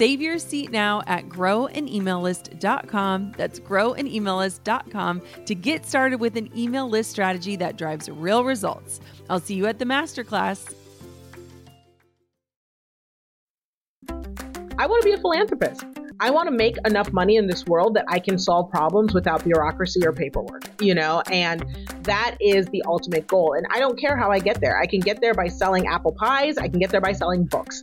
Save your seat now at growanemaillist.com. That's growanemaillist.com to get started with an email list strategy that drives real results. I'll see you at the masterclass. I want to be a philanthropist. I want to make enough money in this world that I can solve problems without bureaucracy or paperwork, you know, and that is the ultimate goal. And I don't care how I get there. I can get there by selling apple pies, I can get there by selling books.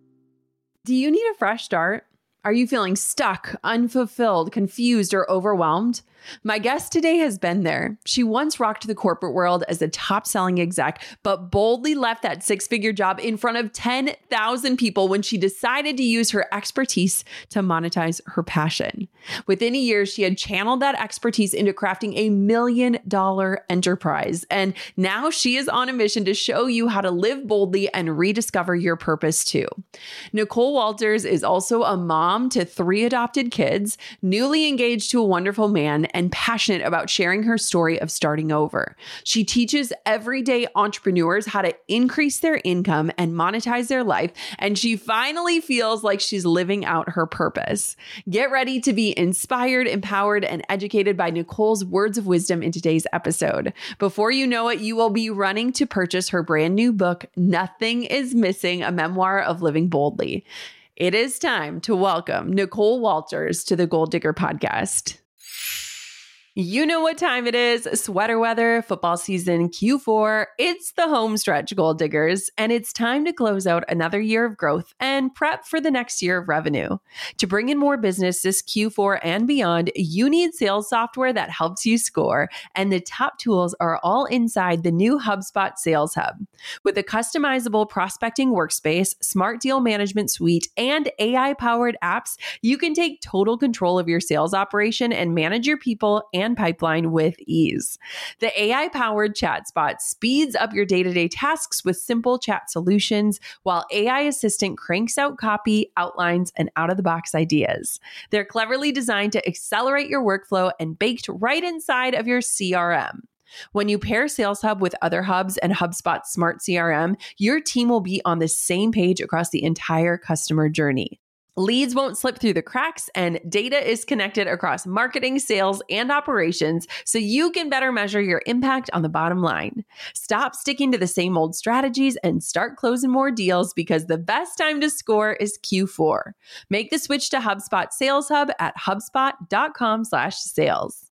Do you need a fresh start? Are you feeling stuck, unfulfilled, confused, or overwhelmed? My guest today has been there. She once rocked the corporate world as a top selling exec, but boldly left that six figure job in front of 10,000 people when she decided to use her expertise to monetize her passion. Within a year, she had channeled that expertise into crafting a million dollar enterprise. And now she is on a mission to show you how to live boldly and rediscover your purpose too. Nicole Walters is also a mom to three adopted kids, newly engaged to a wonderful man and passionate about sharing her story of starting over. She teaches everyday entrepreneurs how to increase their income and monetize their life, and she finally feels like she's living out her purpose. Get ready to be inspired, empowered, and educated by Nicole's words of wisdom in today's episode. Before you know it, you will be running to purchase her brand new book, Nothing is Missing, a memoir of living boldly. It is time to welcome Nicole Walters to the Goal Digger podcast. You know what time it is sweater weather, football season, Q4. It's the home stretch, goal diggers, and it's time to close out another year of growth and prep for the next year of revenue. To bring in more business this Q4 and beyond, you need sales software that helps you score, and the top tools are all inside the new HubSpot Sales Hub. With a customizable prospecting workspace, smart deal management suite, and AI powered apps, you can take total control of your sales operation and manage your people and pipeline with ease. The AI powered ChatSpot speeds up your day to day tasks with simple chat solutions, while AI Assistant cranks out copy, outlines, and out of the box ideas. They're cleverly designed to accelerate your workflow and baked right inside of your CRM. When you pair Sales Hub with other hubs and HubSpot Smart CRM, your team will be on the same page across the entire customer journey. Leads won't slip through the cracks, and data is connected across marketing, sales, and operations so you can better measure your impact on the bottom line. Stop sticking to the same old strategies and start closing more deals because the best time to score is Q4. Make the switch to HubSpot Sales Hub at hubspot.com/sales.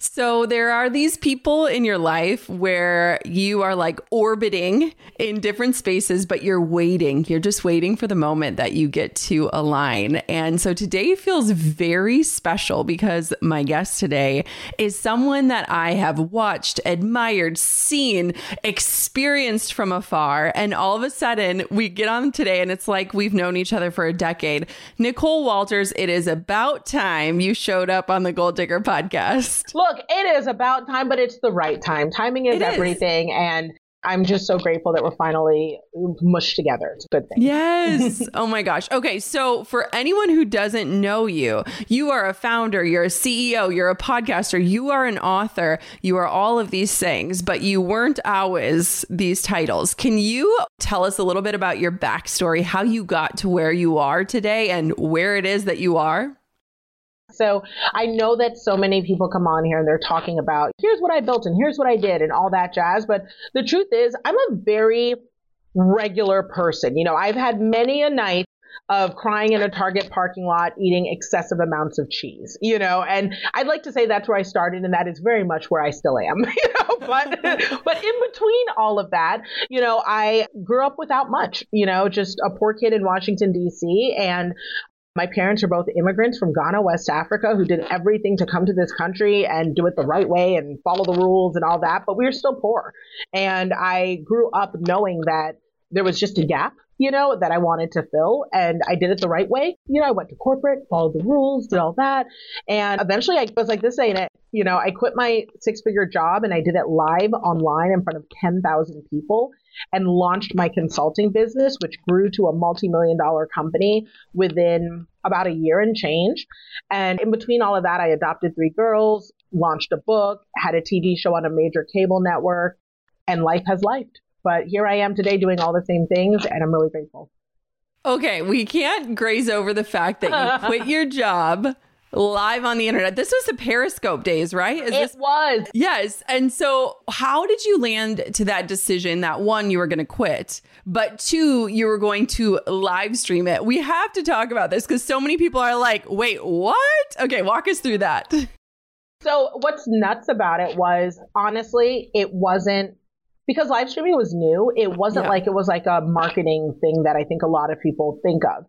So there are these people in your life where you are like orbiting in different spaces, but you're waiting. You're just waiting for the moment that you get to align. And so today feels very special because my guest today is someone that I have watched, admired, seen, experienced from afar. And all of a sudden we get on today and it's like we've known each other for a decade. Nicole Walters, it is about time you showed up on the Goal Digger podcast. Look, look, it is about time, but it's the right time. Timing is it everything. Is. And I'm just so grateful that we're finally mushed together. It's a good thing. Yes. oh my gosh. Okay. So, for anyone who doesn't know you, you are a founder, you're a CEO, you're a podcaster, you are an author, you are all of these things, but you weren't always these titles. Can you tell us a little bit about your backstory, how you got to where you are today, and where it is that you are? So I know that so many people come on here and they're talking about here's what I built and here's what I did and all that jazz. But the truth is, I'm a very regular person. You know, I've had many a night of crying in a Target parking lot, eating excessive amounts of cheese, you know, and I'd like to say that's where I started and that is very much where I still am, you know, but, but in between all of that, you know, I grew up without much, you know, just a poor kid in Washington, DC. And my parents are both immigrants from Ghana, West Africa, who did everything to come to this country and do it the right way and follow the rules and all that, but we were still poor. And I grew up knowing that there was just a gap, you know, that I wanted to fill. And I did it the right way. You know, I went to corporate, followed the rules, did all that. And eventually I was like, this ain't it. You know, I quit my six figure job and I did it live online in front of 10,000 people and launched my consulting business, which grew to a multi million dollar company within about a year and change. And in between all of that, I adopted three girls, launched a book, had a TV show on a major cable network, and life has lifed. But here I am today doing all the same things, and I'm really grateful. Okay, we can't graze over the fact that you quit your job live on the internet. This was the Periscope days, right? Is it this- was. Yes. And so, how did you land to that decision that one, you were going to quit, but two, you were going to live stream it? We have to talk about this because so many people are like, wait, what? Okay, walk us through that. So, what's nuts about it was honestly, it wasn't because live streaming was new. It wasn't yeah. like it was like a marketing thing that I think a lot of people think of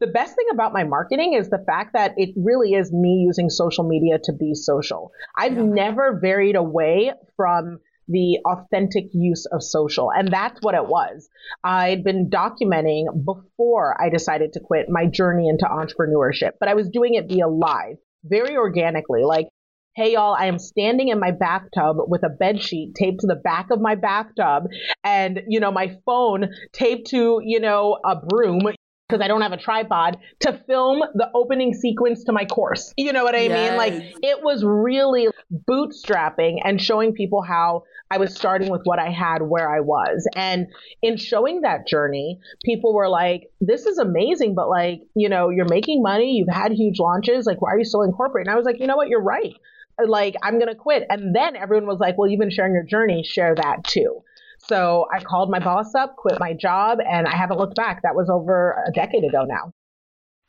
the best thing about my marketing is the fact that it really is me using social media to be social. I've yeah. never varied away from the authentic use of social. And that's what it was. I'd been documenting before I decided to quit my journey into entrepreneurship, but I was doing it via live, very organically. Like, hey y'all, I am standing in my bathtub with a bed sheet taped to the back of my bathtub and, you know, my phone taped to, you know, a broom because I don't have a tripod to film the opening sequence to my course. You know what I yes. mean? Like it was really bootstrapping and showing people how I was starting with what I had where I was. And in showing that journey, people were like, this is amazing, but like, you know, you're making money, you've had huge launches. Like, why are you still in corporate? And I was like, you know what? You're right. Like, I'm to quit. And then everyone was like, well, you've been sharing your journey, share that too. So I called my boss up, quit my job, and I haven't looked back. That was over a decade ago now.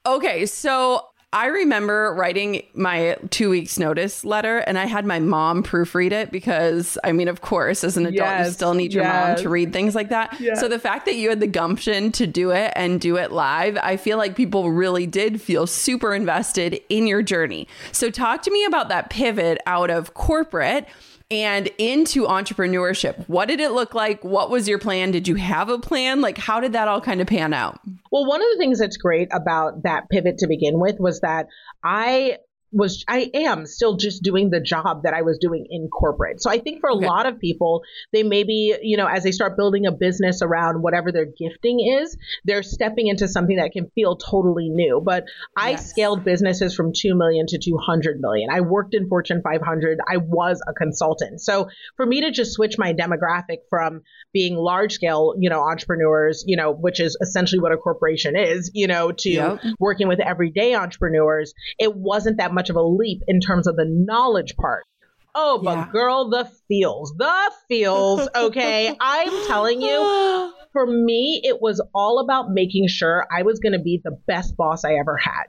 Okay, so I remember writing my two weeks notice letter and I had my mom proofread it because I mean, of course, as an adult, yes, you still need your yes. mom to read things like that. Yes. So the fact that you had the gumption to do it and do it live, I feel like people really did feel super invested in your journey. So talk to me about that pivot out of corporate and into entrepreneurship. What did it look like? What was your plan? Did you have a plan? Like, how did that all kind of pan out? Well, one of the things that's great about that pivot to begin with was that I was I am still just doing the job that I was doing in corporate. So I think for a okay. lot of people, they maybe, you know, as they start building a business around whatever their gifting is, they're stepping into something that can feel totally new. But I yes. scaled businesses from 2 million to 200 million. I worked in Fortune 500. I was a consultant. So for me to just switch my demographic from being large scale, you know, entrepreneurs, you know, which is essentially what a corporation is, you know, to yep. working with everyday entrepreneurs, it wasn't that much of a leap in terms of the knowledge part. Oh, but yeah. girl, the feels, the feels. Okay. I'm telling you, for me, it was all about making sure I was going to be the best boss I ever had.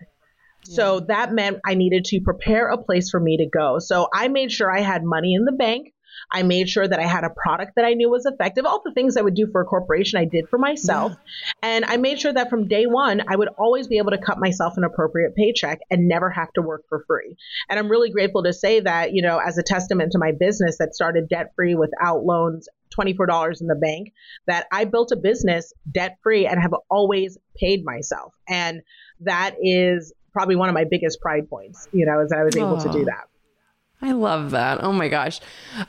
So that meant I needed to prepare a place for me to go. So I made sure I had money in the bank. I made sure that I had a product that I knew was effective. All the things I would do for a corporation, I did for myself. Yeah. And I made sure that from day one, I would always be able to cut myself an appropriate paycheck and never have to work for free. And I'm really grateful to say that, you know, as a testament to my business that started debt free without loans $24 in the bank that I built a business debt free and have always paid myself. And that is probably one of my biggest pride points, you know, is that I was able to do that. I love that. Oh my gosh.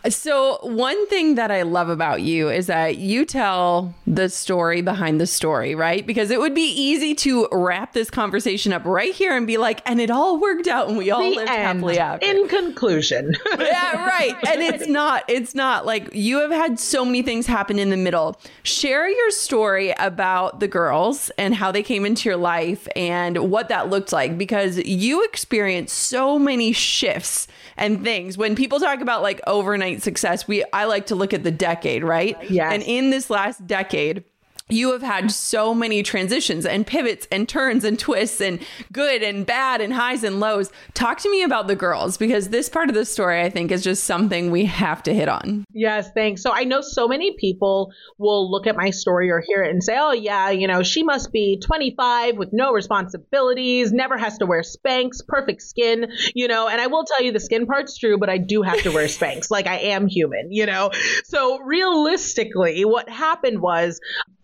So, one thing that I love about you is that you tell the story behind the story, right? Because it would be easy to wrap this conversation up right here and be like, and it all worked out and we all the lived end. happily after. In conclusion. yeah, right. And it's not, it's not like you have had so many things happen in the middle. Share your story about the girls and how they came into your life and what that looked like because you experienced so many shifts and things. When people talk about like overnight success, we I like to look at the decade, right? Yeah. And in this last decade, you have had so many transitions and pivots and turns and twists and good and bad and highs and lows. Talk to me about the girls because this part of the story, I think, is just something we have to hit on. Yes, thanks. So I know so many people will look at my story or hear it and say, oh, yeah, you know, she must be 25 with no responsibilities, never has to wear Spanx, perfect skin, you know, and I will tell you the skin part's true, but I do have to wear Spanx. like I am human, you know? So realistically, what happened was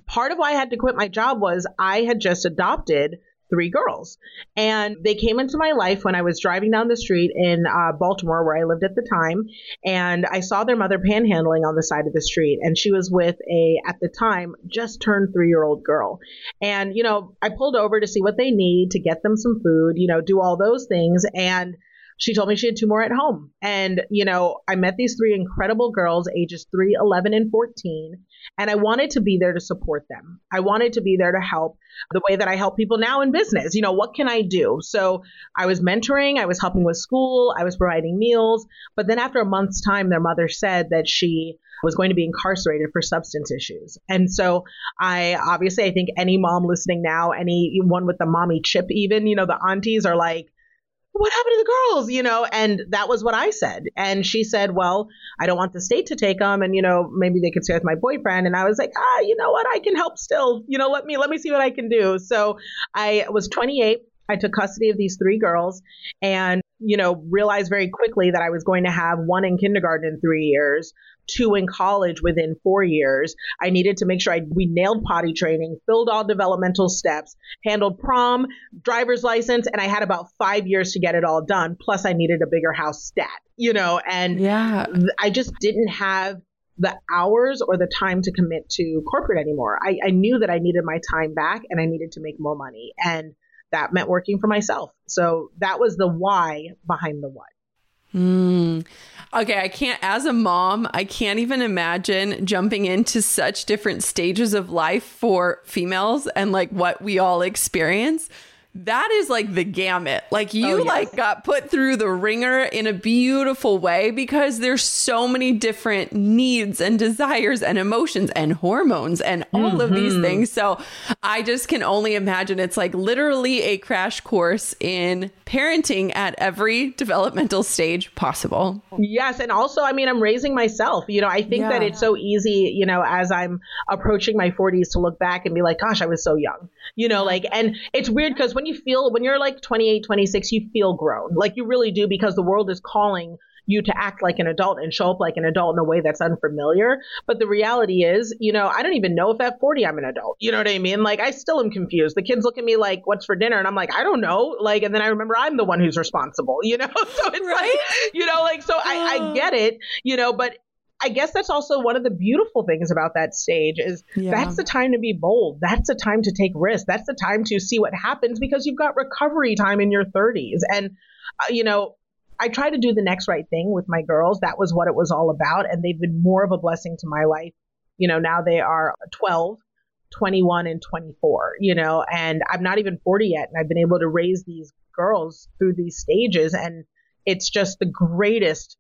part of why I had to quit my job was I had just adopted three girls. And they came into my life when I was driving down the street in uh, Baltimore, where I lived at the time. And I saw their mother panhandling on the side of the street. And she was with a, at the time, just turned three year old girl. And, you know, I pulled over to see what they need to get them some food, you know, do all those things. And she told me she had two more at home. And, you know, I met these three incredible girls, ages 3, 11, and 14. And I wanted to be there to support them. I wanted to be there to help the way that I help people now in business. You know, what can I do? So I was mentoring, I was helping with school, I was providing meals. But then after a month's time, their mother said that she was going to be incarcerated for substance issues. And so I obviously, I think any mom listening now, anyone with the mommy chip, even, you know, the aunties are like, what happened to the girls? You know, and that was what I said. And she said, well, I don't want the state to take them. And, you know, maybe they could stay with my boyfriend. And I was like, ah, you know what? I can help still. You know, let me, let me see what I can do. So I was 28. I took custody of these three girls and, you know, realized very quickly that I was going to have one in kindergarten in three years, two in college within four years. I needed to make sure I, we nailed potty training, filled all developmental steps, handled prom, driver's license, and I had about five years to get it all done. Plus, I needed a bigger house stat, you know, and yeah, I just didn't have the hours or the time to commit to corporate anymore. I, I knew that I needed my time back and I needed to make more money. And that meant working for myself. So that was the why behind the what. Mm. Okay, I can't, as a mom, I can't even imagine jumping into such different stages of life for females and like what we all experience that is like the gamut. Like you oh, yes. like got put through the ringer in a beautiful way because there's so many different needs and desires and emotions and hormones and all mm-hmm. of these mm-hmm. things. So I just can only imagine it's like literally a crash course in parenting at every developmental stage possible. Yes, and also I mean I'm raising myself. You know, I think yeah. that it's so easy, you know, as I'm approaching my 40s to look back and be like, gosh, I was so young. You know, like mm-hmm. and it's weird cuz when you feel when you're like 28, 26, you feel grown. Like you really do because the world is calling you to act like an adult and show up like an adult in a way that's unfamiliar. But the reality is, you know, I don't even know if at 40 I'm an adult. You know what I mean? Like I still am confused. The kids look at me like, what's for dinner? And I'm like, I don't know. Like, and then I remember I'm the one who's responsible, you know? So it's right? like, you know, like, so I, I get it, you know, but I guess that's also one of the beautiful things about that stage is yeah. that's the time to be bold. That's the time to take risks. That's the time to see what happens because you've got recovery time in your 30s. And, uh, you know, I try to do the next right thing with my girls. That was what it was all about. And they've been more of a blessing to my life. You know, now they are 12, 21, and 24, you know, and I'm not even 40 yet. And I've been able to raise these girls through these stages. And it's just the greatest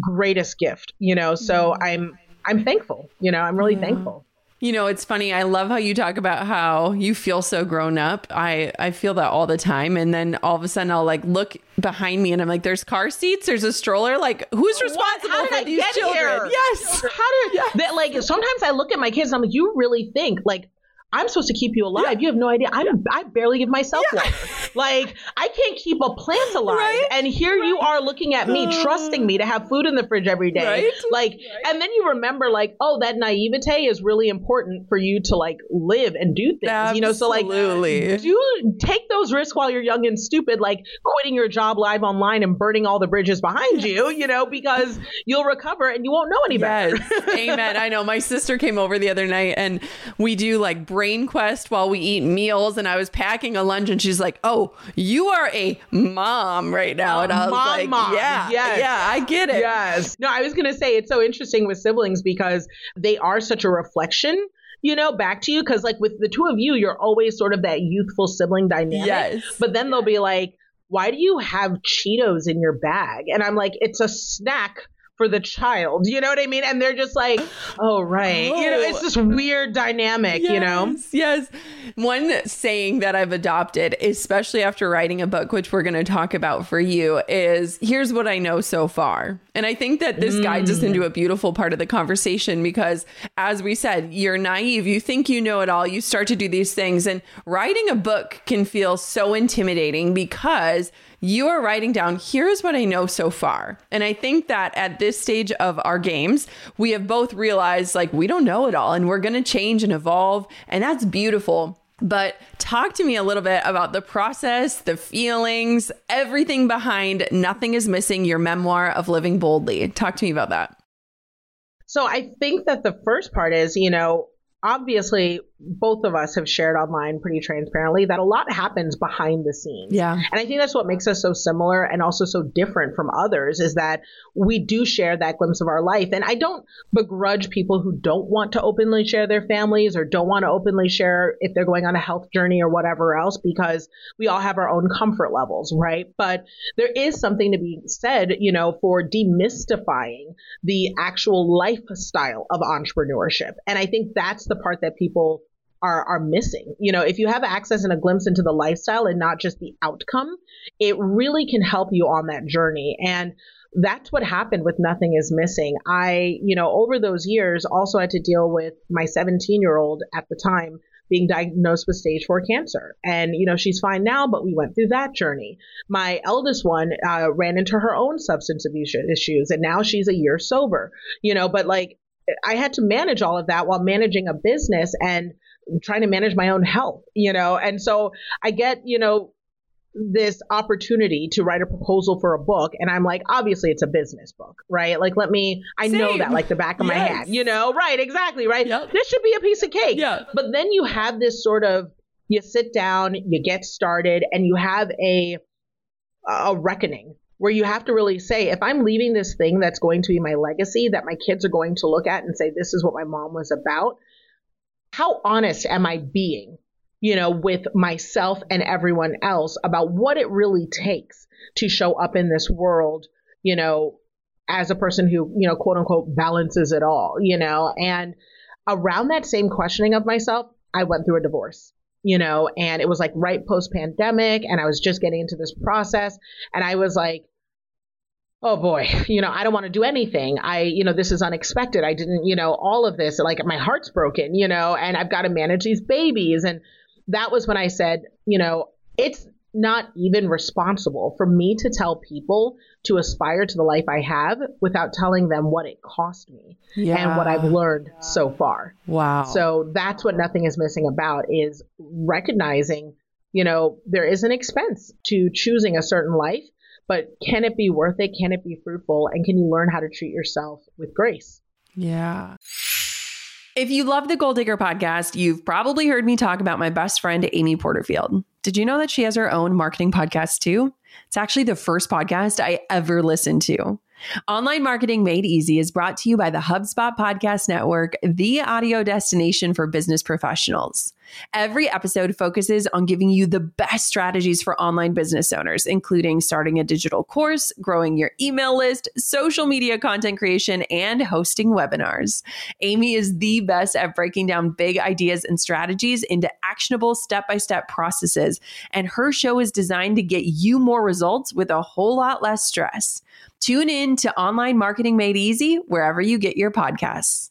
greatest gift, you know. So mm-hmm. I'm I'm thankful, you know. I'm really yeah. thankful. You know, it's funny. I love how you talk about how you feel so grown up. I I feel that all the time and then all of a sudden I'll like look behind me and I'm like there's car seats, there's a stroller, like who's responsible for these children? Here? Yes. How did yes. that like sometimes I look at my kids and I'm like you really think like I'm supposed to keep you alive. Yeah. You have no idea. I'm I barely give myself yeah. water. Like I can't keep a plant alive, right? and here right. you are looking at me, uh, trusting me to have food in the fridge every day. Right? Like, and then you remember, like, oh, that naivete is really important for you to like live and do things. Absolutely. You know, so like, do take those risks while you're young and stupid, like quitting your job live online and burning all the bridges behind you. You know, because you'll recover and you won't know any better. Amen. I know. My sister came over the other night, and we do like brain quest while we eat meals and I was packing a lunch and she's like, "Oh, you are a mom right now." And I was mom, like, mom. "Yeah. Yes. Yeah, I get it." Yes. No, I was going to say it's so interesting with siblings because they are such a reflection you know, back to you. Cause like with the two of you, you're always sort of that youthful sibling dynamic. Yes. But then they'll be like, why do you have Cheetos in your bag? And I'm like, it's a snack for the child. You know what I mean? And they're just like, oh, right. Oh. You know, it's this weird dynamic, yes, you know? Yes. One saying that I've adopted, especially after writing a book, which we're going to talk about for you, is here's what I know so far. And I think that this mm. guides us into a beautiful part of the conversation because, as we said, you're naive. You think you know it all. You start to do these things. And writing a book can feel so intimidating because you are writing down, here's what I know so far. And I think that at this stage of our games, we have both realized like we don't know it all and we're going to change and evolve. And that's beautiful. But talk to me a little bit about the process, the feelings, everything behind Nothing is Missing, your memoir of living boldly. Talk to me about that. So I think that the first part is, you know, obviously both of us have shared online pretty transparently that a lot happens behind the scenes. Yeah. And I think that's what makes us so similar and also so different from others is that we do share that glimpse of our life. And I don't begrudge people who don't want to openly share their families or don't want to openly share if they're going on a health journey or whatever else because we all have our own comfort levels, right? But there is something to be said, you know, for demystifying the actual lifestyle of entrepreneurship. And I think that's the part that people are are missing. You know, if you have access and a glimpse into the lifestyle and not just the outcome, it really can help you on that journey. And that's what happened with Nothing is Missing. I, you know, over those years also had to deal with my 17 year old at the time being diagnosed with stage four cancer. And, you know, she's fine now, but we went through that journey. My eldest one uh, ran into her own substance abuse issues and now she's a year sober, you know, but like I had to manage all of that while managing a business and trying to manage my own health, you know? And so I get, you know, this opportunity to write a proposal for a book and I'm like obviously it's a business book right like let me I Same. know that like the back of yes. my head you know right exactly right yep. this should be a piece of cake yeah but then you have this sort of you sit down you get started and you have a a reckoning where you have to really say, if I'm leaving this thing that's going to be my legacy, that my kids are going to look at and say, this is what my mom was about, how honest am I being, you know, with myself and everyone else about what it really takes to show up in this world, you know, as a person who, you know, quote unquote balances it all, you know, and around that same questioning of myself, I went through a divorce you know, and it was like right post pandemic and I was just getting into this process and I was like, oh boy, you know, I don't want to do anything. I, you know, this is unexpected. I didn't, you know, all of this, like my heart's broken, you know, and I've got to manage these babies. And that was when I said, you know, it's not even responsible for me to tell people to aspire to the life I have without telling them what it cost me yeah. and what I've learned so far. Wow. So that's what nothing is missing about is recognizing, you know, there is an expense to choosing a certain life but can it be worth it? Can it be fruitful? And can you learn how to treat yourself with grace? Yeah. If you love the Goal Digger podcast, you've probably heard me talk about my best friend, Amy Porterfield. Did you know that she has her own marketing podcast too? It's actually the first podcast I ever listened to. Online Marketing Made Easy is brought to you by the HubSpot Podcast Network, the audio destination for business professionals. Every episode focuses on giving you the best strategies for online business owners, including starting a digital course, growing your email list, social media content creation, and hosting webinars. Amy is the best at breaking down big ideas and strategies into actionable step by step processes, and her show is designed to get you more results with a whole lot less stress. Tune in to Online Marketing Made Easy wherever you get your podcasts.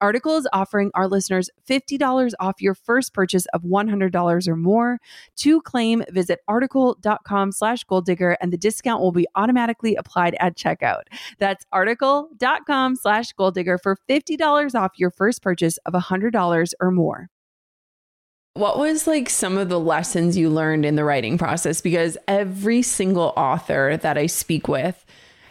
Article is offering our listeners $50 off your first purchase of $100 or more. To claim, visit article.com slash goal digger and the discount will be automatically applied at checkout. That's article.com slash goal digger for $50 off your first purchase of $100 or more. What was like some of the lessons you learned in the writing process? Because every single author that I speak with,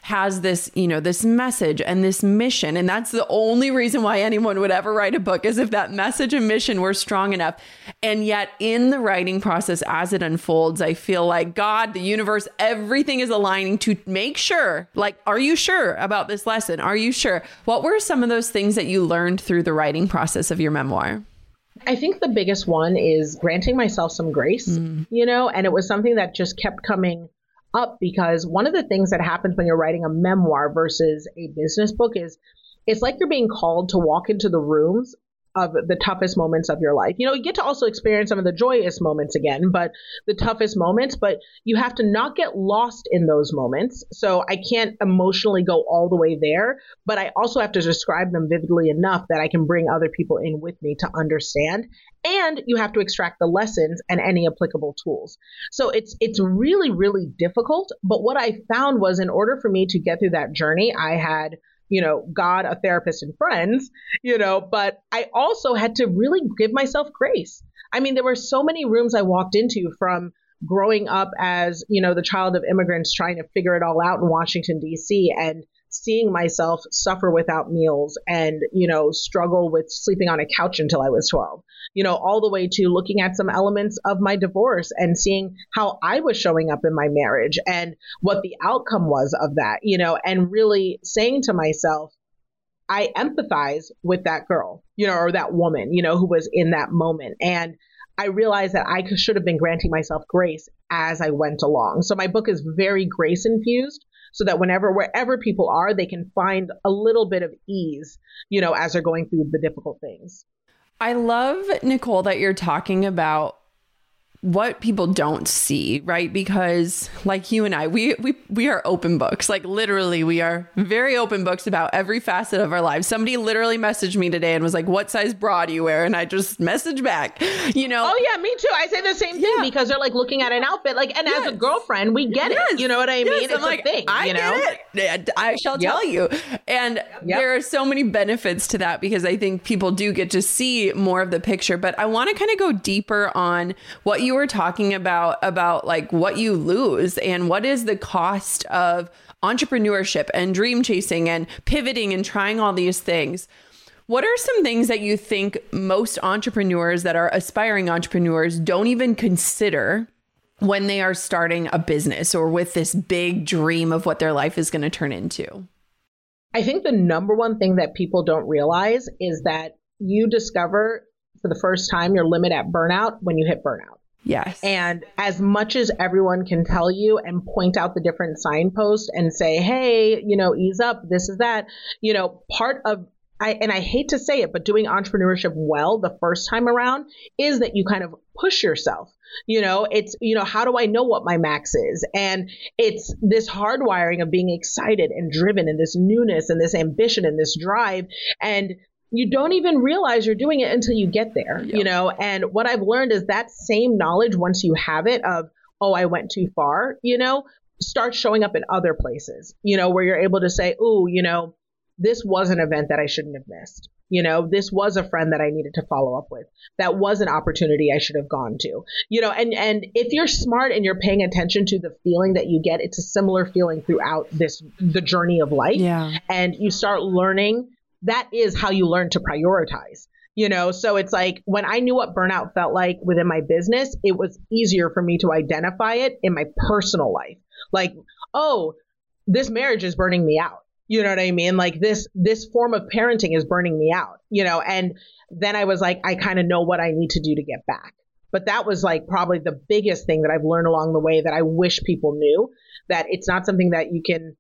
has this, you know, this message and this mission. And that's the only reason why anyone would ever write a book is if that message and mission were strong enough. And yet, in the writing process, as it unfolds, I feel like God, the universe, everything is aligning to make sure, like, are you sure about this lesson? Are you sure? What were some of those things that you learned through the writing process of your memoir? I think the biggest one is granting myself some grace, mm. you know, and it was something that just kept coming up because one of the things that happens when you're writing a memoir versus a business book is it's like you're being called to walk into the rooms of the toughest moments of your life. You know, you get to also experience some of the joyous moments again, but the toughest moments, but you have to not get lost in those moments. So I can't emotionally go all the way there, but I also have to describe them vividly enough that I can bring other people in with me to understand. And you have to extract the lessons and any applicable tools. So it's it's really really difficult, but what I found was in order for me to get through that journey, I had you know, God, a therapist, and friends, you know, but I also had to really give myself grace. I mean, there were so many rooms I walked into from growing up as, you know, the child of immigrants trying to figure it all out in Washington, D.C. and seeing myself suffer without meals and, you know, struggle with sleeping on a couch until I was 12, you know, all the way to looking at some elements of my divorce and seeing how I was showing up in my marriage and what the outcome was of that, you know, and really saying to myself, I empathize with that girl, you know, or that woman, you know, who was in that moment. And I realized that I should have been granting myself grace as I went along. So my book is very grace infused so that whenever, wherever people are, they can find a little bit of ease, you know, as they're going through the difficult things. I love, Nicole, that you're talking about what people don't see, right? Because like you and I, we we we are open books. Like literally, we are very open books about every facet of our lives. Somebody literally messaged me today and was like, "What size bra do you wear?" And I just messaged back. You know? Oh yeah, me too. I say the same thing yeah. because they're like looking at an outfit. Like, and yes. as a girlfriend, we get yes. it. You know what I mean? Yes. It's I'm like, a thing. I you know? get it. I shall yep. tell you. And yep. there are so many benefits to that because I think people do get to see more of the picture. But I want to kind of go deeper on what you you were talking about about like what you lose and what is the cost of entrepreneurship and dream chasing and pivoting and trying all these things. What are some things that you think most entrepreneurs that are aspiring entrepreneurs don't even consider when they are starting a business or with this big dream of what their life is going to turn into? I think the number one thing that people don't realize is that you discover for the first time your limit at burnout when you hit burnout Yes. And as much as everyone can tell you and point out the different signposts and say, hey, you know, ease up, this is that, you know, part of I, and I hate to say it, but doing entrepreneurship well the first time around is that you kind of push yourself. You know, it's, you know, how do I know what my max is? And it's this hardwiring of being excited and driven and this newness and this ambition and this drive. And you don't even realize you're doing it until you get there, yep. you know? And what I've learned is that same knowledge, once you have it of, oh, I went too far, you know, starts showing up in other places, you know, where you're able to say, oh, you know, this was an event that I shouldn't have missed. You know, this was a friend that I needed to follow up with. That was an opportunity I should have gone to. You know, and and if you're smart and you're paying attention to the feeling that you get, it's a similar feeling throughout this the journey of life. Yeah. And you start learning that is how you learn to prioritize. You know, so it's like when I knew what burnout felt like within my business, it was easier for me to identify it in my personal life. Like, oh, this marriage is burning me out you know what I mean? Like this, this form of parenting is burning me out, you know? And then I was like, I kind of know what I need to do to get back. But that was like probably the biggest thing that I've learned along the way that I wish people knew that it's not something that you can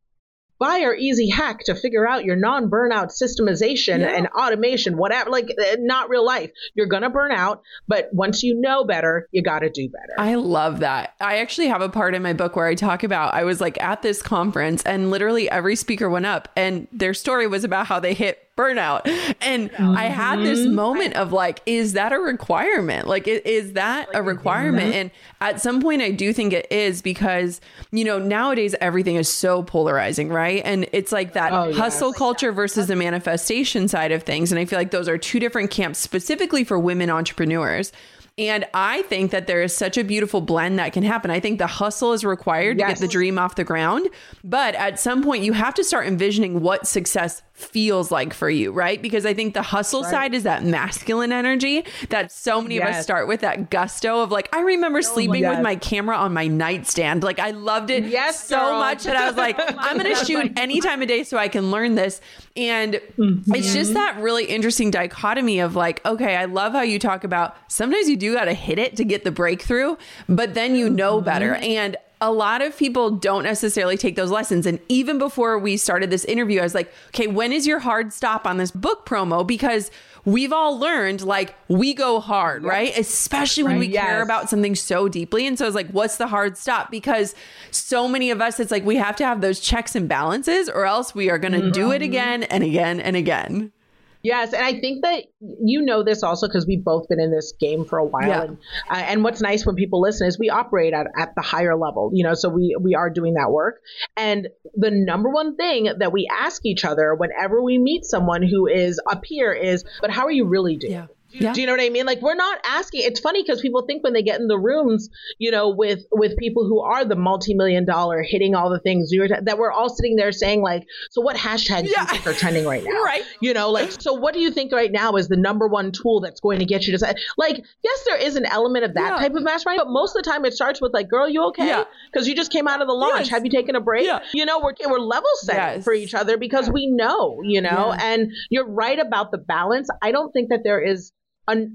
buy our easy hack to figure out your non burnout systemization yeah. and automation, whatever, like uh, not real life. You're going to burn out, but once you know better, you got to do better. I love that. I actually have a part in my book where I talk about I was like at this conference and literally every speaker went up and their story was about how they hit burnout. And mm-hmm. I had this mm-hmm. moment of like, is that a requirement? Like, is that a requirement? And at some point, I do think it is because, you know, nowadays everything is so polarizing, right? And it's like that oh, hustle yes. culture versus the manifestation side of things. And I feel like those are two different camps specifically for women entrepreneurs. And I think that there is such a beautiful blend that can happen. I think the hustle is required yes. to get the dream off the ground. But at some point, you have to start envisioning what success feels like for you, right? Because I think the hustle right. side is that masculine energy that so many yes. of us start with that gusto of like, I remember oh, sleeping with my camera on my nightstand. Like, I loved it yes, so girl. much that I was like, I'm going to shoot any time of day so I can learn this. And mm-hmm. it's just that really interesting dichotomy of like, okay, I love how you talk about sometimes you do got to hit it to get the breakthrough, but then you know mm-hmm. better. And a lot of people don't necessarily take those lessons. And even before we started this interview, I was like, okay, when is your hard stop on this book promo? Because we've all learned like we go hard, yes. right? Especially when right, we yes. care about something so deeply. And so it's like, what's the hard stop? Because so many of us, it's like we have to have those checks and balances, or else we are going to mm-hmm. do it again and again and again. Yes, and I think that you know this also because we've both been in this game for a while. Yeah. And, uh, and what's nice when people listen is we operate at, at the higher level, you know, so we, we are doing that work. And the number one thing that we ask each other whenever we meet someone who is up here is, but how are you really doing? Yeah. Yeah. Do you know what I mean? Like we're not asking. It's funny because people think when they get in the rooms, you know, with with people who are the multi-million dollar hitting all the things that we're all sitting there saying like, so what hashtags yeah. do you think are trending right now? right. You know, like so what do you think right now is the number one tool that's going to get you to say like, yes, there is an element of that yeah. type of mastermind, but most of the time it starts with like, girl, you okay? Because you just came out of the launch. Yes. Have you taken a break? You know, we're we're level setting yes. for each other because we know, you know, and you're right about the balance. I don't think that there is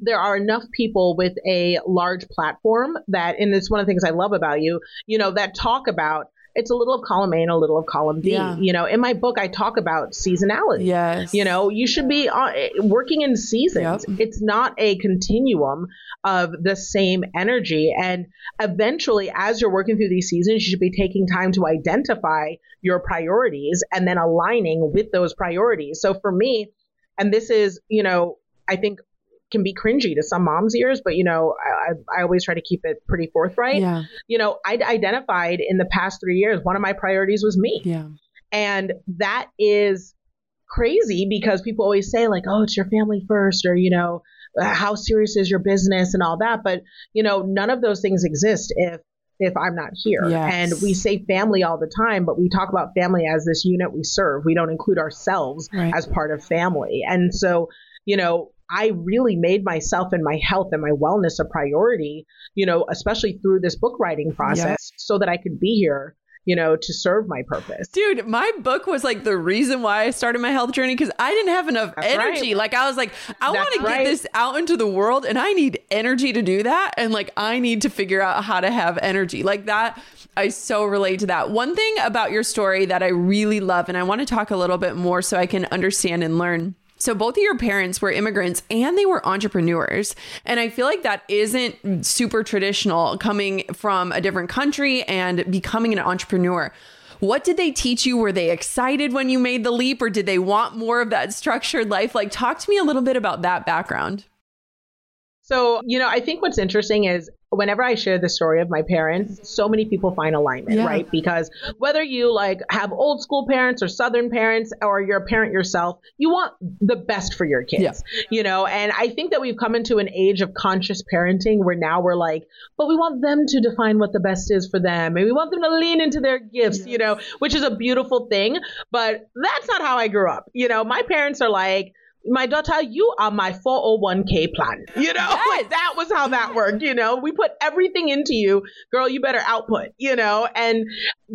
there are enough people with a large platform that, and it's one of the things I love about you, you know, that talk about it's a little of column A and a little of column B. Yeah. You know, in my book, I talk about seasonality. Yes. You know, you should be uh, working in seasons. Yep. It's not a continuum of the same energy. And eventually, as you're working through these seasons, you should be taking time to identify your priorities and then aligning with those priorities. So for me, and this is, you know, I think can be cringy to some moms' ears, but you know, I, I always try to keep it pretty forthright. Yeah. You know, I identified in the past three years, one of my priorities was me. Yeah. And that is crazy because people always say like, oh, it's your family first, or you know, uh, how serious is your business and all that. But you know, none of those things exist if if I'm not here. Yes. And we say family all the time, but we talk about family as this unit we serve. We don't include ourselves right. as part of family. And so, you know, I really made myself and my health and my wellness a priority, you know, especially through this book writing process so that I could be here you know, to serve my purpose. Dude, my book was like the reason why I started my health journey because I didn't have enough That's energy. Right. Like I was like, I want to right. get this out into the world and I need energy to do that. And like I need to figure out how to have energy. Like that I so relate to that. One thing about your story that I really love, and I want to talk a little bit more so I can understand and learn. So, both of your parents were immigrants and they were entrepreneurs. And I feel like that isn't super traditional coming from a different country and becoming an entrepreneur. What did they teach you? Were they excited when you made the leap or did they want more of that structured life? Like, talk to me a little bit about that background. So, you know, I think what's interesting is whenever I share the story of my parents, so many people find alignment, yeah. right? Because whether you like have old school parents or southern parents or you're a parent yourself, you want the best for your kids, yeah. you know? And I think that we've come into an age of conscious parenting where now we're like, but we want them to define what the best is for them and we want them to lean into their gifts, you know, which is a beautiful thing. But that's not how I grew up. You know, my parents are like, my daughter, you are my 401k plan. You know, yes. that was how that worked. You know, we put everything into you, girl, you better output, you know, and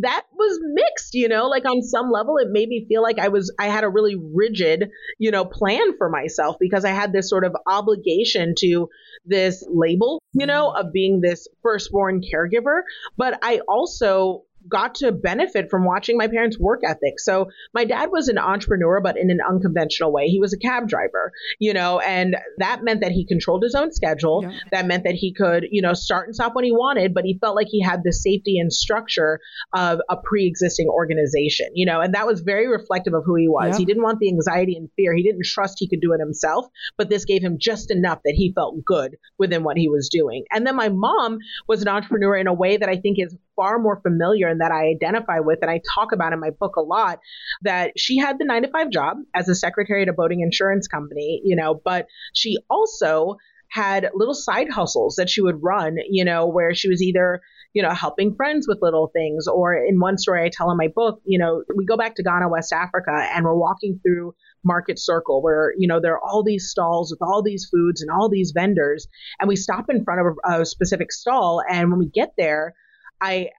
that was mixed, you know, like on some level, it made me feel like I was, I had a really rigid, you know, plan for myself because I had this sort of obligation to this label, you know, of being this firstborn caregiver. But I also got to benefit from watching my parents' work ethic. So my dad was an entrepreneur, but in an unconventional way. He was a cab driver, you know, and that meant that he controlled his own schedule. Yeah. That meant that he could, you know, start and stop when he wanted, but he felt like he had the safety and structure of a pre-existing organization, you know, and that was very reflective of who he was. Yeah. He didn't want the anxiety and fear. He didn't trust he could do it himself, but this gave him just enough that he felt good within what he was doing. And then my mom was an entrepreneur in a way that I think is far more familiar and that I identify with and I talk about in my book a lot that she had the 9 to 5 job as a secretary at a boating insurance company, you know, but she also had little side hustles that she would run, you know, where she was either, you know, helping friends with little things or in one story I tell in my book, you know, we go back to Ghana, West Africa and we're walking through market circle where you know there are all these stalls with all these foods and all these vendors and we stop in front of a, a specific stall and when we get there I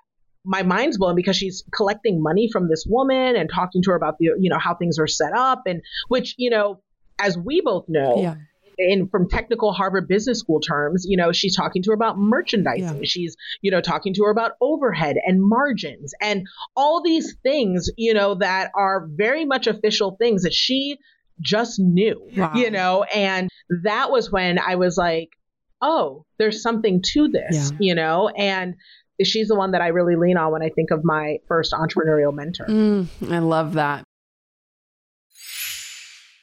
my mind's blown because she's collecting money from this woman and talking to her about the you know how things are set up and which you know as we both know yeah. in from technical Harvard Business School terms you know she's talking to her about merchandising yeah. she's you know talking to her about overhead and margins and all these things you know that are very much official things that she just knew wow. you know and that was when I was like oh there's something to this yeah. you know and she's the one that I really lean on when I think of my first entrepreneurial mentor. Mm, I love that.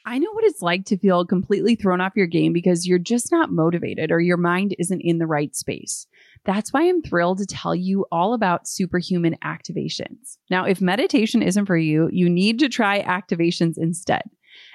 I know what it's like to feel completely thrown off your game because you're just not motivated or your mind isn't in the right space. That's why I'm thrilled to tell you all about superhuman activations. Now, if meditation isn't for you, you need to try activations instead.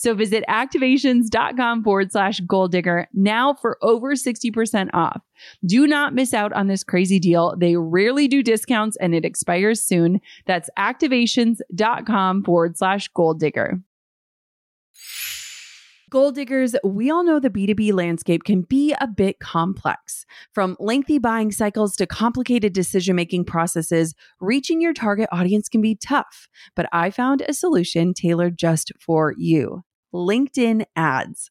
So visit activations.com forward slash goal digger now for over 60% off. Do not miss out on this crazy deal. They rarely do discounts and it expires soon. That's activations.com forward slash goal digger. Goal diggers, we all know the B2B landscape can be a bit complex. From lengthy buying cycles to complicated decision making processes, reaching your target audience can be tough. But I found a solution tailored just for you LinkedIn ads.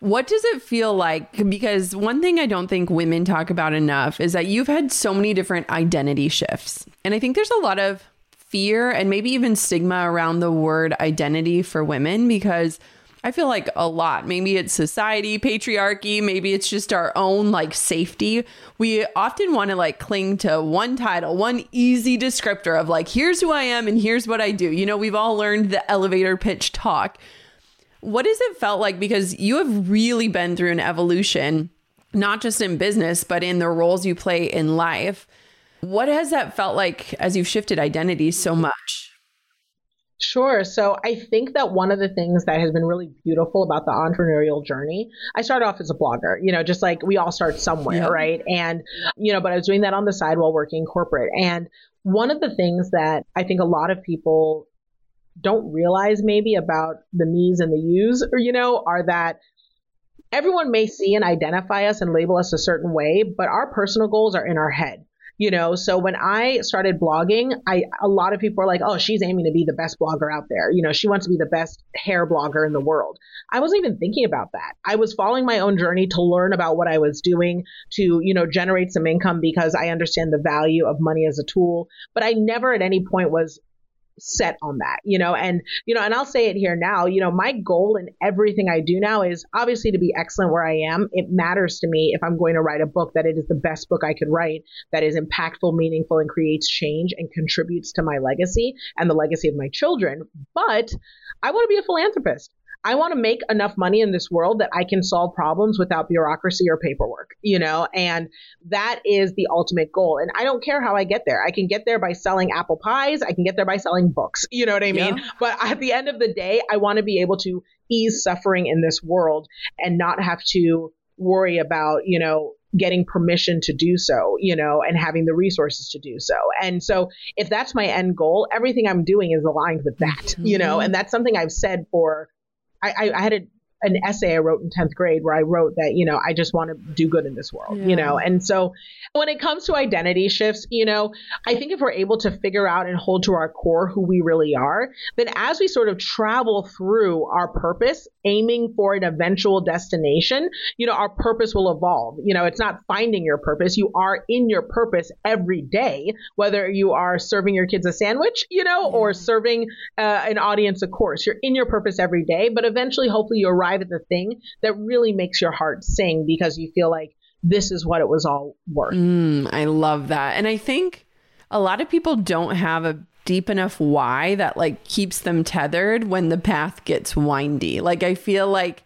What does it feel like? Because one thing I don't think women talk about enough is that you've had so many different identity shifts. And I think there's a lot of fear and maybe even stigma around the word identity for women because I feel like a lot. Maybe it's society, patriarchy, maybe it's just our own like safety. We often want to like cling to one title, one easy descriptor of like, here's who I am and here's what I do. You know, we've all learned the elevator pitch talk. What has it felt like? Because you have really been through an evolution, not just in business, but in the roles you play in life. What has that felt like as you've shifted identities so much? Sure. So I think that one of the things that has been really beautiful about the entrepreneurial journey, I started off as a blogger, you know, just like we all start somewhere, yeah. right? And, you know, but I was doing that on the side while working corporate. And one of the things that I think a lot of people don't realize maybe about the me's and the you's, or, you know, are that everyone may see and identify us and label us a certain way, but our personal goals are in our head. You know, so when I started blogging, I a lot of people are like, "Oh, she's aiming to be the best blogger out there." You know, she wants to be the best hair blogger in the world. I wasn't even thinking about that. I was following my own journey to learn about what I was doing to, you know, generate some income because I understand the value of money as a tool, but I never at any point was set on that, you know, and, you know, and I'll say it here now, you know, my goal in everything I do now is obviously to be excellent where I am. It matters to me if I'm going to write a book that it is the best book I could write that is impactful, meaningful, and creates change and contributes to my legacy and the legacy of my children. But I want to be a philanthropist. I want to make enough money in this world that I can solve problems without bureaucracy or paperwork, you know, and that is the ultimate goal. And I don't care how I get there. I can get there by selling apple pies. I can get there by selling books. You know what I mean? Yeah. But at the end of the day, I want to be able to ease suffering in this world and not have to worry about, you know, getting permission to do so, you know, and having the resources to do so. And so if that's my end goal, everything I'm doing is aligned with that, mm-hmm. you know, and that's something I've said for I, I had a, an essay I wrote in 10th grade where I wrote that, you know, I just want to do good in this world, yeah. you know? And so when it comes to identity shifts, you know, I think if we're able to figure out and hold to our core who we really are, then as we sort of travel through our purpose, aiming for an eventual destination, you know, our purpose will evolve. You know, it's not finding your purpose. You are in your purpose every day, whether you are serving your kids a sandwich, you know, or serving uh, an audience a course. You're in your purpose every day, but eventually, hopefully, you arrive at the thing that really makes your heart sing because you feel like this is what it was all worth. Mm, I love that. And I think a lot of people don't have a deep enough why that like keeps them tethered when the path gets windy. Like I feel like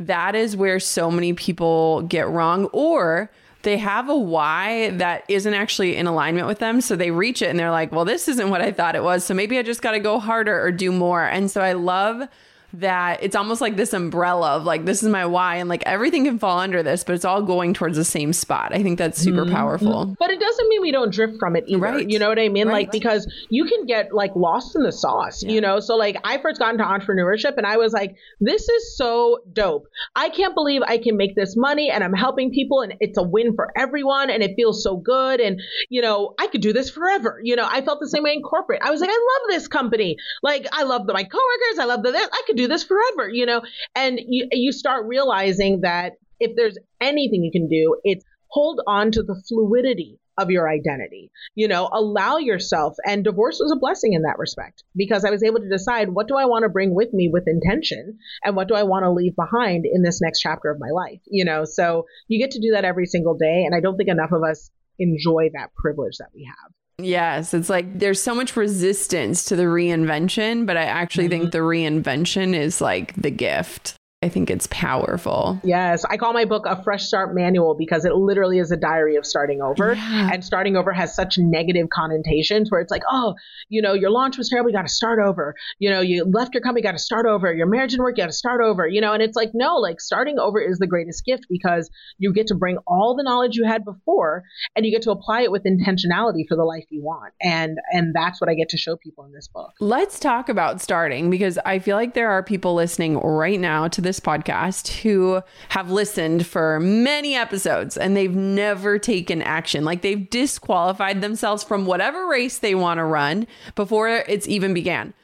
that is where so many people get wrong or they have a why that isn't actually in alignment with them. So they reach it and they're like, well, this isn't what I thought it was. So maybe I just got to go harder or do more. And so I love that it's almost like this umbrella of like this is my why and like everything can fall under this but it's all going towards the same spot. I think that's super mm-hmm. powerful. But it doesn't mean we don't drift from it either. Right. You know what i mean? Right. like because you can get like lost in the sauce yeah. you know? So like i first got into entrepreneurship and i was like this is so dope. I can't believe i can make this money and i'm helping people and it's a win for everyone and it feels so good and you know i could do this forever. You know i felt the same way in corporate. I was like i love this company. Like i love the, my coworkers. I love the this. I could do do this forever, you know? And you, you start realizing that if there's anything you can do, it's hold on to the fluidity of your identity. You know, allow yourself. And divorce was a blessing in that respect because I was able to decide what do I want to bring with me with intention and what do I want to leave behind in this next chapter of my life. You know, so you get to do that every single day. And I don't think enough of us enjoy that privilege that we have. Yes, it's like there's so much resistance to the reinvention, but I actually mm-hmm. think the reinvention is like the gift. I think it's powerful. Yes. I call my book a fresh start manual because it literally is a diary of starting over. Yeah. And starting over has such negative connotations where it's like, oh, you know, your launch was terrible. You got to start over. You know, you left your company, got to start over. Your marriage didn't work. You got to start over. You know, and it's like, no, like starting over is the greatest gift because you get to bring all the knowledge you had before and you get to apply it with intentionality for the life you want. And, and that's what I get to show people in this book. Let's talk about starting because I feel like there are people listening right now to this this podcast who have listened for many episodes and they've never taken action. Like they've disqualified themselves from whatever race they want to run before it's even began.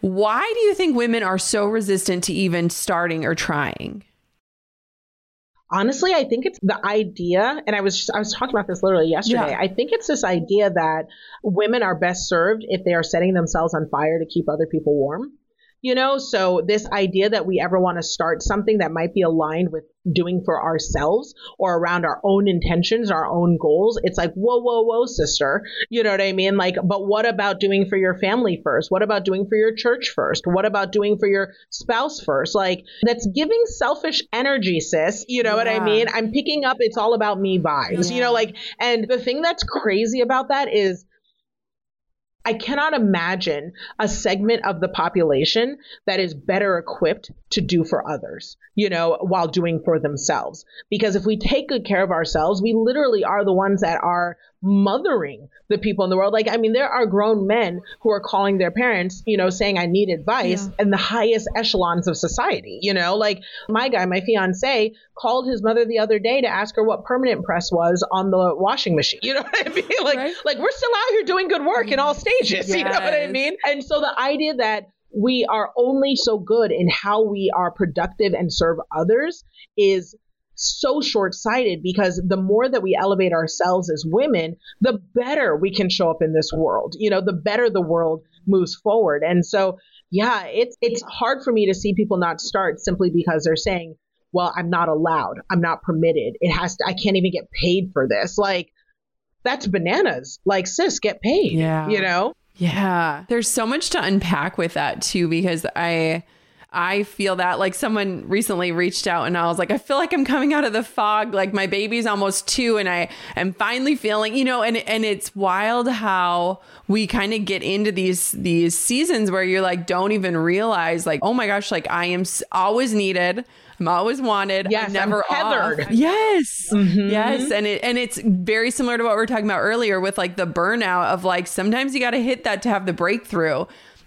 Why do you think women are so resistant to even starting or trying? honestly i think it's the idea and i was just, i was talking about this literally yesterday yeah. i think it's this idea that women are best served if they are setting themselves on fire to keep other people warm you know? So this idea that we ever want to start something that might be aligned with doing for ourselves or around our own intentions our own goals it's like whoa whoa whoa sister. You know what i mean? Like but what about doing for your family first? What about doing for your church first? What about doing for your spouse first? Like that's giving selfish energy sis. You know yeah. what i mean? I'm picking up it's all about me vibes yeah. you know? Like and the thing that's crazy about that is I cannot imagine a segment of the population that is better equipped to do for others, you know, while doing for themselves. Because if we take good care of ourselves, we literally are the ones that are mothering the people in the world. Like, I mean, there are grown men who are calling their parents, you know, saying, I need advice yeah. in the highest echelons of society, you know, like my guy, my fiance called his mother the other day to ask her what permanent press was on the washing machine. You know what I mean? Like, right? like we're still out here doing good work in all mm-hmm. stages. Yes. You know what I mean? And so the idea that we are only so good in how we are productive and serve others is so short sighted because the more that we elevate ourselves as women, the better we can show up in this world. You know, the better the world moves forward. And so, yeah, it's it's hard for me to see people not start simply because they're saying, "Well, I'm not allowed. I'm not permitted. It has to. I can't even get paid for this." Like, that's bananas. Like, sis, get paid. Yeah. You know. Yeah. There's so much to unpack with that too because I I feel that like someone recently reached out and I was like, I feel like I'm coming out of the fog. Like my baby's almost two and I am finally feeling, you know, and and it's wild how we kind of get into these these seasons where you're like, don't even realize like, oh my gosh, like I am always needed. I'm always wanted. Yes, I'm never I'm tethered. Off. Yes, mm-hmm. yes, and it and it's very similar to what we are talking about earlier with like the burnout of like sometimes you got to hit that to have the breakthrough.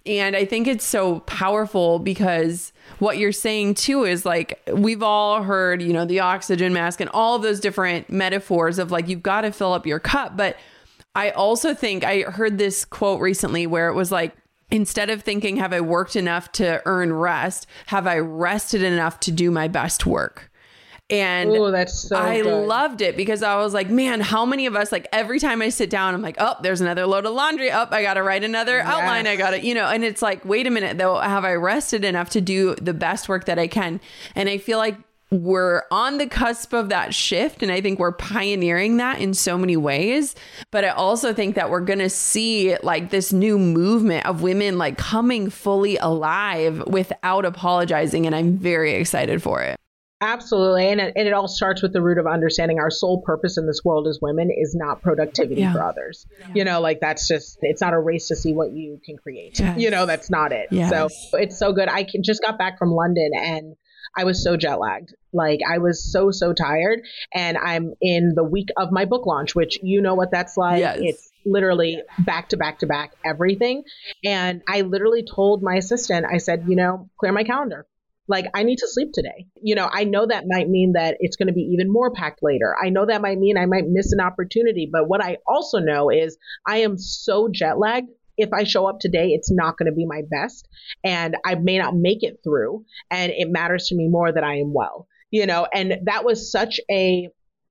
And I think it's so powerful because what you're saying too is like we've all heard, you know, the oxygen mask and all of those different metaphors of like you've got to fill up your cup. But I also think I heard this quote recently where it was like, instead of thinking, have I worked enough to earn rest? Have I rested enough to do my best work? And Ooh, that's so I good. loved it because I was like, man, how many of us like every time I sit down, I'm like, oh, there's another load of laundry. Up, oh, I gotta write another yes. outline. I gotta, you know, and it's like, wait a minute, though, have I rested enough to do the best work that I can? And I feel like we're on the cusp of that shift and i think we're pioneering that in so many ways but i also think that we're going to see like this new movement of women like coming fully alive without apologizing and i'm very excited for it Absolutely. And it, and it all starts with the root of understanding our sole purpose in this world as women is not productivity yeah. for others. Yeah. You know, like that's just, it's not a race to see what you can create. Yes. You know, that's not it. Yes. So it's so good. I can, just got back from London and I was so jet lagged. Like I was so, so tired. And I'm in the week of my book launch, which you know what that's like. Yes. It's literally back to back to back everything. And I literally told my assistant, I said, you know, clear my calendar like I need to sleep today. You know, I know that might mean that it's going to be even more packed later. I know that might mean I might miss an opportunity. But what I also know is I am so jet lagged. If I show up today, it's not going to be my best and I may not make it through. And it matters to me more that I am well, you know, and that was such a,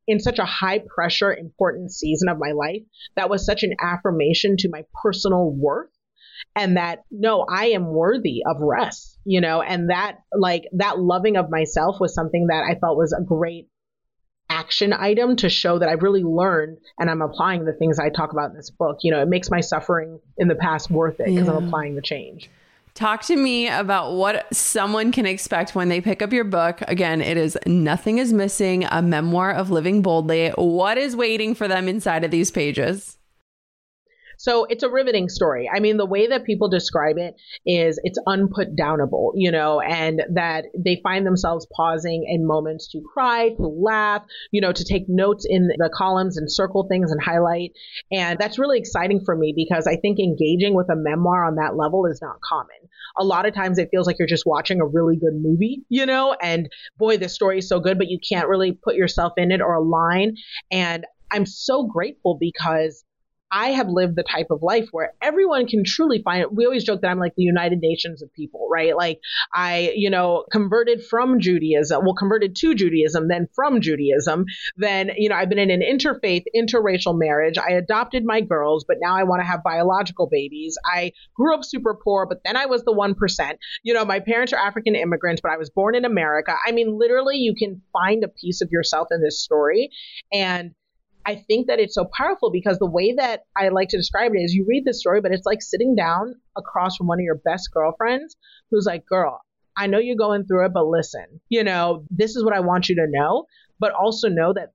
in such a high pressure, important season of my life, that was such an affirmation to my personal worth and that no, I am worthy of rest, you know, and that like that loving of myself was something that I felt was a great action item to show that I've really learned and I'm applying the things I talk about in this book. You know, it makes my suffering in the past worth it because yeah. I'm applying the change. Talk to me about what someone can expect when they pick up your book. Again, it is Nothing is Missing, a memoir of living boldly. What is waiting for them inside of these pages? So it's a riveting story. I mean, the way that people describe it is it's unput downable, you know, and that they find themselves pausing in moments to cry, to laugh, you know, to take notes in the columns and circle things and highlight. And that's really exciting for me because I think engaging with a memoir on that level is not common. A lot of times it feels like you're just watching a really good movie, you know, and boy, this story is so good, but you can't really put yourself in it or align. And I'm so grateful because I have lived the type of life where everyone can truly find it. We always joke that I'm like the United Nations of people, right? Like I, you know, converted from Judaism, well, converted to Judaism, then from Judaism. Then, you know, I've been in an interfaith, interracial marriage. I adopted my girls, but now I want to have biological babies. I grew up super poor, but then I was the 1%. You know, my parents are African immigrants, but I was born in America. I mean, literally, you can find a piece of yourself in this story. And I think that it's so powerful because the way that I like to describe it is you read the story, but it's like sitting down across from one of your best girlfriends who's like, girl, I know you're going through it, but listen, you know, this is what I want you to know, but also know that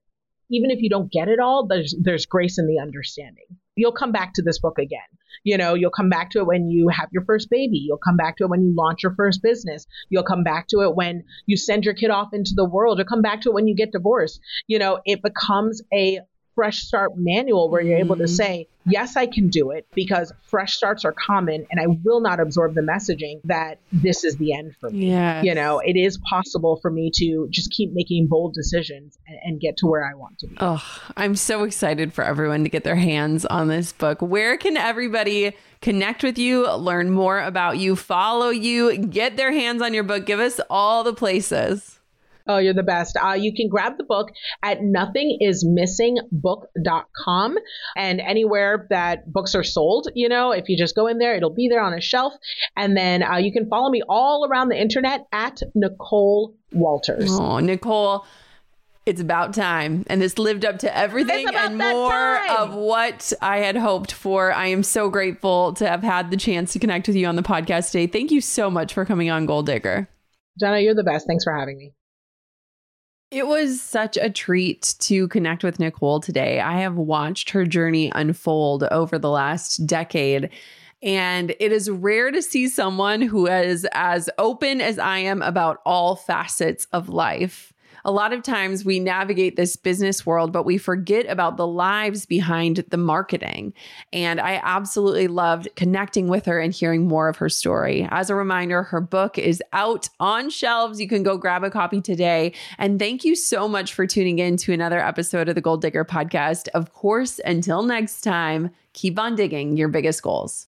even if you don't get it all, there's there's grace in the understanding. You'll come back to this book again. You know, you'll come back to it when you have your first baby. You'll come back to it when you launch your first business. You'll come back to it when you send your kid off into the world. You'll come back to it when you get divorced. You know, it becomes a fresh start manual where you're able to mm-hmm. say, yes, I can do it because fresh starts are common and I will not absorb the messaging that this is the end for me. Yes. You know, it is possible for me to just keep making bold decisions and, and get to where I want to be. Oh, I'm so excited for everyone to get their hands on this book. Where can everybody connect with you, learn more about you, follow you, get their hands on your book? Give us all the places. Oh, you're the best. Uh, you can grab the book at nothingismissingbook.com and anywhere that books are sold. You know, if you just go in there, it'll be there on a shelf. And then uh, you can follow me all around the internet at Nicole Walters. Oh, Nicole it's about time. And this lived up to everything and more time. of what I had hoped for. I am so grateful to have had the chance to connect with you on the podcast today. Thank you so much for coming on Goal Digger. Jenna, you're the best. Thanks for having me. It was such a treat to connect with Nicole today. I have watched her journey unfold over the last decade. And it is rare to see someone who is as open as I am about all facets of life a lot of times we navigate this business world, but we forget about the lives behind the marketing. And I absolutely loved connecting with her and hearing more of her story. As a reminder, her book is out on shelves. You can go grab a copy today. And thank you so much for tuning in to another episode of the Goal Digger podcast. Of course, until next time, keep on digging your biggest goals.